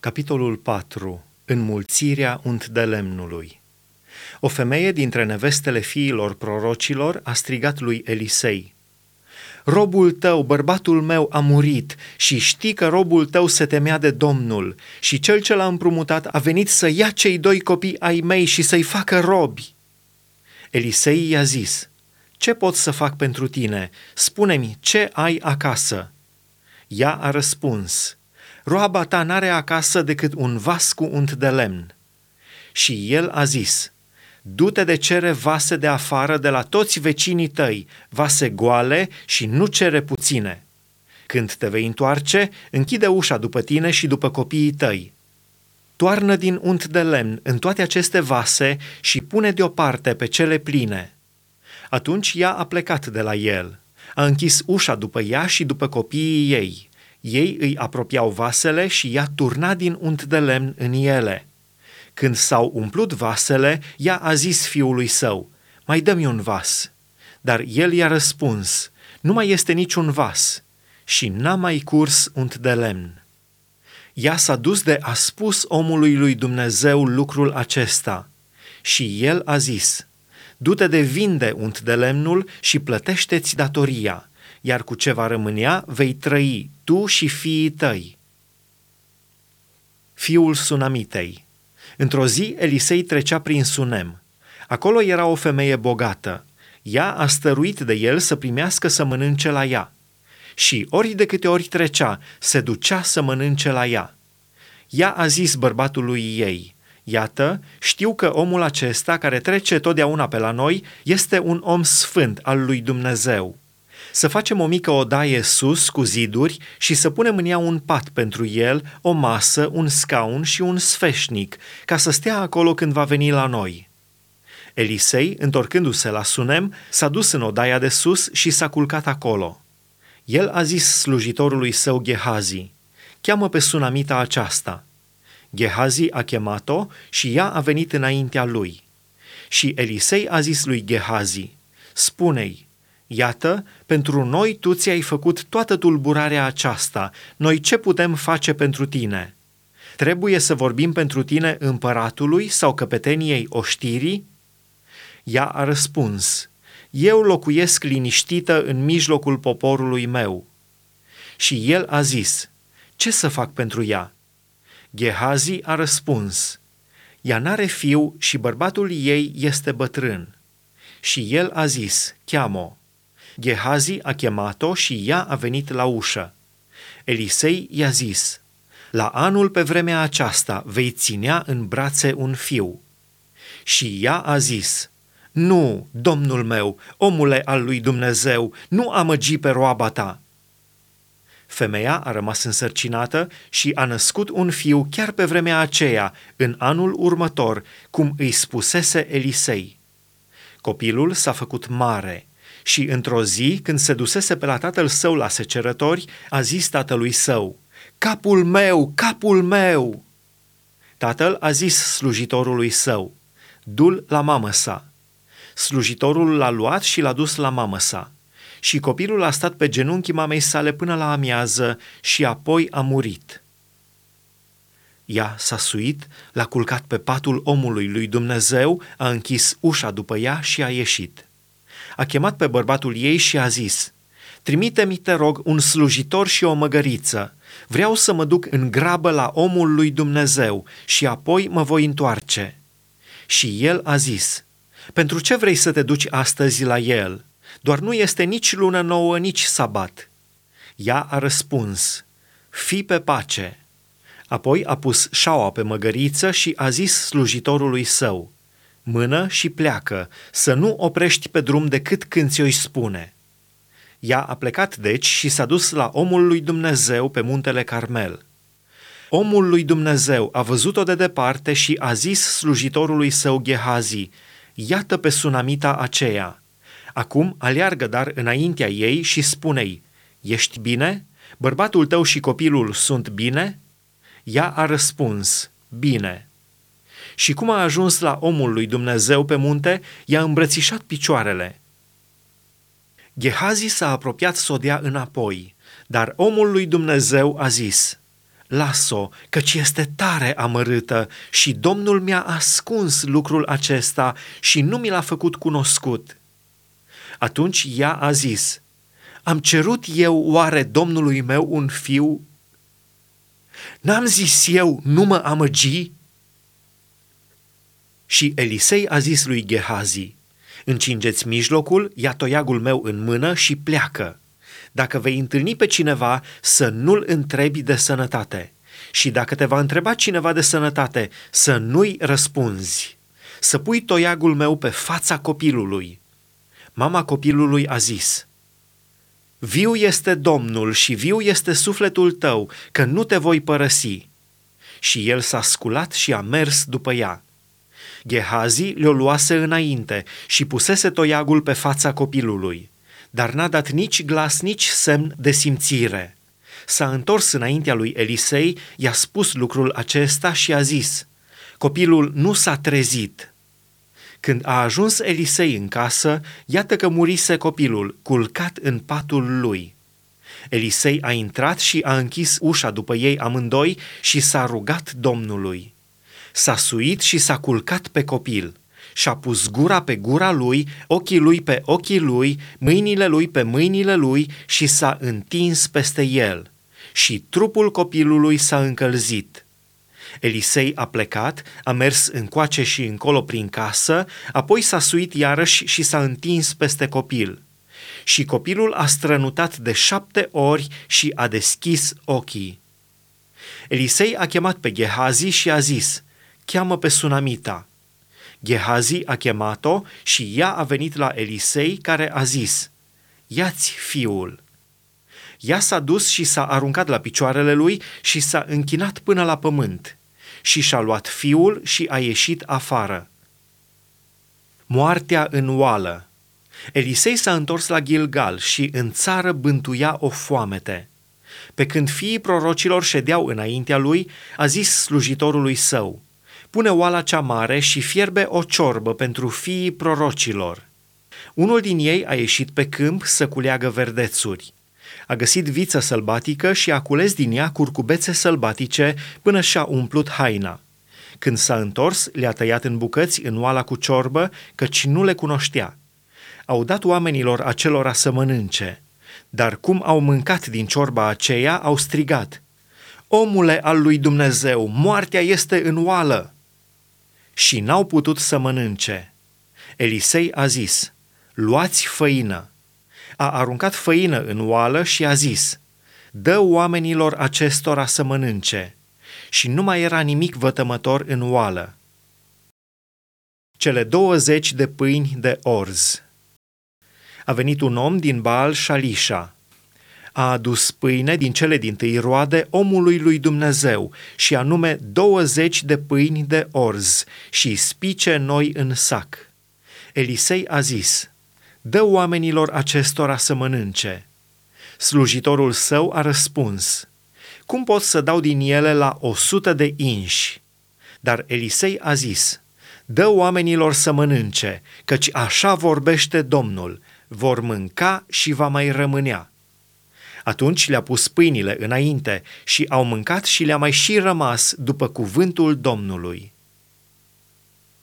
Capitolul 4. Înmulțirea unt de lemnului. O femeie dintre nevestele fiilor prorocilor a strigat lui Elisei, Robul tău, bărbatul meu, a murit și știi că robul tău se temea de Domnul și cel ce l-a împrumutat a venit să ia cei doi copii ai mei și să-i facă robi. Elisei i-a zis, Ce pot să fac pentru tine? Spune-mi, ce ai acasă? Ea a răspuns, roaba ta n-are acasă decât un vas cu unt de lemn. Și el a zis, du-te de cere vase de afară de la toți vecinii tăi, vase goale și nu cere puține. Când te vei întoarce, închide ușa după tine și după copiii tăi. Toarnă din unt de lemn în toate aceste vase și pune deoparte pe cele pline. Atunci ea a plecat de la el, a închis ușa după ea și după copiii ei – ei îi apropiau vasele și ea turna din unt de lemn în ele. Când s-au umplut vasele, ea a zis fiului său, mai dă-mi un vas. Dar el i-a răspuns, nu mai este niciun vas și n-a mai curs unt de lemn. Ea s-a dus de a spus omului lui Dumnezeu lucrul acesta și el a zis, du-te de vinde unt de lemnul și plătește-ți datoria – iar cu ce va rămânea vei trăi tu și fiii tăi. Fiul Sunamitei Într-o zi Elisei trecea prin Sunem. Acolo era o femeie bogată. Ea a stăruit de el să primească să mănânce la ea. Și ori de câte ori trecea, se ducea să mănânce la ea. Ea a zis bărbatului ei, Iată, știu că omul acesta care trece totdeauna pe la noi este un om sfânt al lui Dumnezeu să facem o mică odaie sus cu ziduri și să punem în ea un pat pentru el, o masă, un scaun și un sfeșnic, ca să stea acolo când va veni la noi. Elisei, întorcându-se la Sunem, s-a dus în odaia de sus și s-a culcat acolo. El a zis slujitorului său Gehazi, cheamă pe sunamita aceasta. Gehazi a chemat-o și ea a venit înaintea lui. Și Elisei a zis lui Gehazi, spune-i, Iată, pentru noi tu ți-ai făcut toată tulburarea aceasta. Noi ce putem face pentru tine? Trebuie să vorbim pentru tine împăratului sau căpeteniei oștirii? Ea a răspuns, eu locuiesc liniștită în mijlocul poporului meu. Și el a zis, ce să fac pentru ea? Gehazi a răspuns, ea n-are fiu și bărbatul ei este bătrân. Și el a zis, cheamă Gehazi a chemat-o și ea a venit la ușă. Elisei i-a zis, La anul pe vremea aceasta vei ținea în brațe un fiu. Și ea a zis, Nu, domnul meu, omule al lui Dumnezeu, nu amăgi pe roaba ta. Femeia a rămas însărcinată și a născut un fiu chiar pe vremea aceea, în anul următor, cum îi spusese Elisei. Copilul s-a făcut mare – și într-o zi, când se dusese pe la tatăl său la secerători, a zis tatălui său, Capul meu, capul meu! Tatăl a zis slujitorului său, Du-l la mamă sa. Slujitorul l-a luat și l-a dus la mamă sa. Și copilul a stat pe genunchii mamei sale până la amiază și apoi a murit. Ea s-a suit, l-a culcat pe patul omului lui Dumnezeu, a închis ușa după ea și a ieșit a chemat pe bărbatul ei și a zis, Trimite-mi, te rog, un slujitor și o măgăriță. Vreau să mă duc în grabă la omul lui Dumnezeu și apoi mă voi întoarce. Și el a zis, Pentru ce vrei să te duci astăzi la el? Doar nu este nici lună nouă, nici sabat. Ea a răspuns, Fii pe pace. Apoi a pus șaua pe măgăriță și a zis slujitorului său, mână și pleacă, să nu oprești pe drum decât când ți-o spune. Ea a plecat deci și s-a dus la omul lui Dumnezeu pe muntele Carmel. Omul lui Dumnezeu a văzut-o de departe și a zis slujitorului său Gehazi, iată pe sunamita aceea. Acum aleargă dar înaintea ei și spune-i, ești bine? Bărbatul tău și copilul sunt bine? Ea a răspuns, bine și cum a ajuns la omul lui Dumnezeu pe munte, i-a îmbrățișat picioarele. Gehazi s-a apropiat să o dea înapoi, dar omul lui Dumnezeu a zis, las-o, căci este tare amărâtă și Domnul mi-a ascuns lucrul acesta și nu mi l-a făcut cunoscut. Atunci ea a zis, am cerut eu oare Domnului meu un fiu? N-am zis eu, nu mă amăgi? Și Elisei a zis lui Gehazi, încingeți mijlocul, ia toiagul meu în mână și pleacă. Dacă vei întâlni pe cineva, să nu-l întrebi de sănătate. Și dacă te va întreba cineva de sănătate, să nu-i răspunzi. Să pui toiagul meu pe fața copilului. Mama copilului a zis, Viu este Domnul și viu este sufletul tău, că nu te voi părăsi. Și el s-a sculat și a mers după ea. Gehazi le-o luase înainte și pusese toiagul pe fața copilului, dar n-a dat nici glas, nici semn de simțire. S-a întors înaintea lui Elisei, i-a spus lucrul acesta și a zis, copilul nu s-a trezit. Când a ajuns Elisei în casă, iată că murise copilul, culcat în patul lui. Elisei a intrat și a închis ușa după ei amândoi și s-a rugat Domnului s-a suit și s-a culcat pe copil și-a pus gura pe gura lui, ochii lui pe ochii lui, mâinile lui pe mâinile lui și s-a întins peste el. Și trupul copilului s-a încălzit. Elisei a plecat, a mers încoace și încolo prin casă, apoi s-a suit iarăși și s-a întins peste copil. Și copilul a strănutat de șapte ori și a deschis ochii. Elisei a chemat pe Gehazi și a zis – cheamă pe Sunamita. Gehazi a chemat-o și ea a venit la Elisei, care a zis, Iați fiul! Ea s-a dus și s-a aruncat la picioarele lui și s-a închinat până la pământ și și-a luat fiul și a ieșit afară. Moartea în oală Elisei s-a întors la Gilgal și în țară bântuia o foamete. Pe când fiii prorocilor ședeau înaintea lui, a zis slujitorului său – pune oala cea mare și fierbe o ciorbă pentru fiii prorocilor. Unul din ei a ieșit pe câmp să culeagă verdețuri. A găsit viță sălbatică și a cules din ea curcubețe sălbatice până și-a umplut haina. Când s-a întors, le-a tăiat în bucăți în oala cu ciorbă, căci nu le cunoștea. Au dat oamenilor acelora să mănânce, dar cum au mâncat din ciorba aceea, au strigat, Omule al lui Dumnezeu, moartea este în oală! Și n-au putut să mănânce. Elisei a zis, luați făină. A aruncat făină în oală și a zis, dă oamenilor acestora să mănânce. Și nu mai era nimic vătămător în oală. Cele douăzeci de pâini de orz. A venit un om din Baal Shalisha, a adus pâine din cele din tâi roade omului lui Dumnezeu, și anume 20 de pâini de orz și spice noi în sac. Elisei a zis, dă oamenilor acestora să mănânce. Slujitorul său a răspuns, cum pot să dau din ele la o sută de inși? Dar Elisei a zis, dă oamenilor să mănânce, căci așa vorbește Domnul, vor mânca și va mai rămânea. Atunci le-a pus pâinile înainte și au mâncat și le-a mai și rămas după cuvântul Domnului.